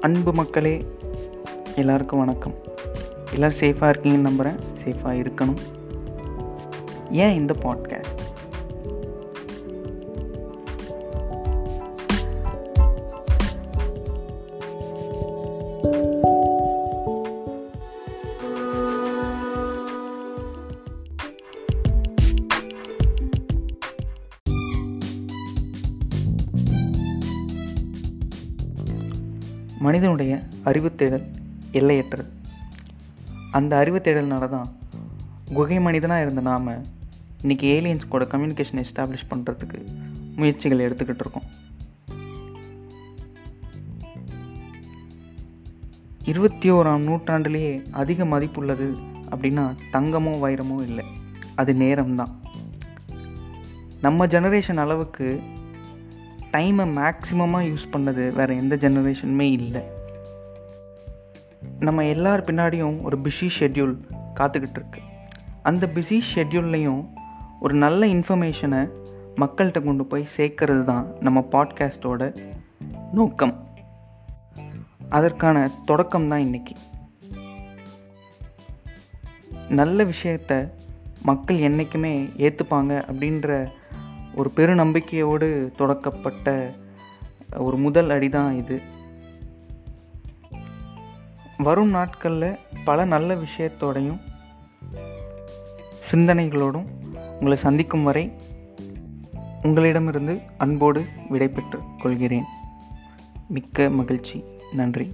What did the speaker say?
அன்பு மக்களே எல்லாருக்கும் வணக்கம். எல்லோரும் சேஃபாக இருக்கீங்கன்னு நம்புகிறேன் சேஃபாக இருக்கணும். ஏன் இந்த பாட்காஸ்ட் மனிதனுடைய அறிவு தேடல் எல்லையற்றது. அந்த அறிவு தேடல்னால தான் குகை மனிதனாக இருந்த நாம் இன்றைக்கி ஏலியன்ஸ் கூட கம்யூனிகேஷன் எஸ்டாப்ளிஷ் பண்ணுறதுக்கு முயற்சிகள் எடுத்துக்கிட்டு இருக்கோம். இருபத்தி ஓராம் நூற்றாண்டுலேயே அதிக மதிப்புள்ளது அப்படின்னா தங்கமோ வைரமோ இல்லை. அது நேரம்தான். நம்ம ஜெனரேஷன் அளவுக்கு டைமை மேக்ஸிமமாக யூஸ் பண்ணது வேறு எந்த ஜெனரேஷனுமே இல்லை. நம்ம எல்லார் பின்னாடியும் ஒரு பிஸி ஷெட்யூல் காத்துக்கிட்டு இருக்கு. அந்த பிஸி ஷெட்யூல்லையும் ஒரு நல்ல இன்ஃபர்மேஷனை மக்கள்கிட்ட கொண்டு போய் சேர்க்கறது தான் நம்ம பாட்காஸ்டோட நோக்கம். அதற்கான தொடக்கம் தான் இன்றைக்கி நல்ல விஷயத்த மக்கள் என்றைக்குமே ஏற்றுப்பாங்க அப்படின்ற ஒரு பெருநம்பிக்கையோடு தொடக்கப்பட்ட ஒரு முதல் அடி தான் இது. வரும் நாட்களில் பல நல்ல விஷயத்தோடையும் சிந்தனைகளோடும் உங்களை சந்திக்கும் வரை உங்களிடமிருந்து அன்போடு விடைபெற்று கொள்கிறேன். மிக்க மகிழ்ச்சி. நன்றி.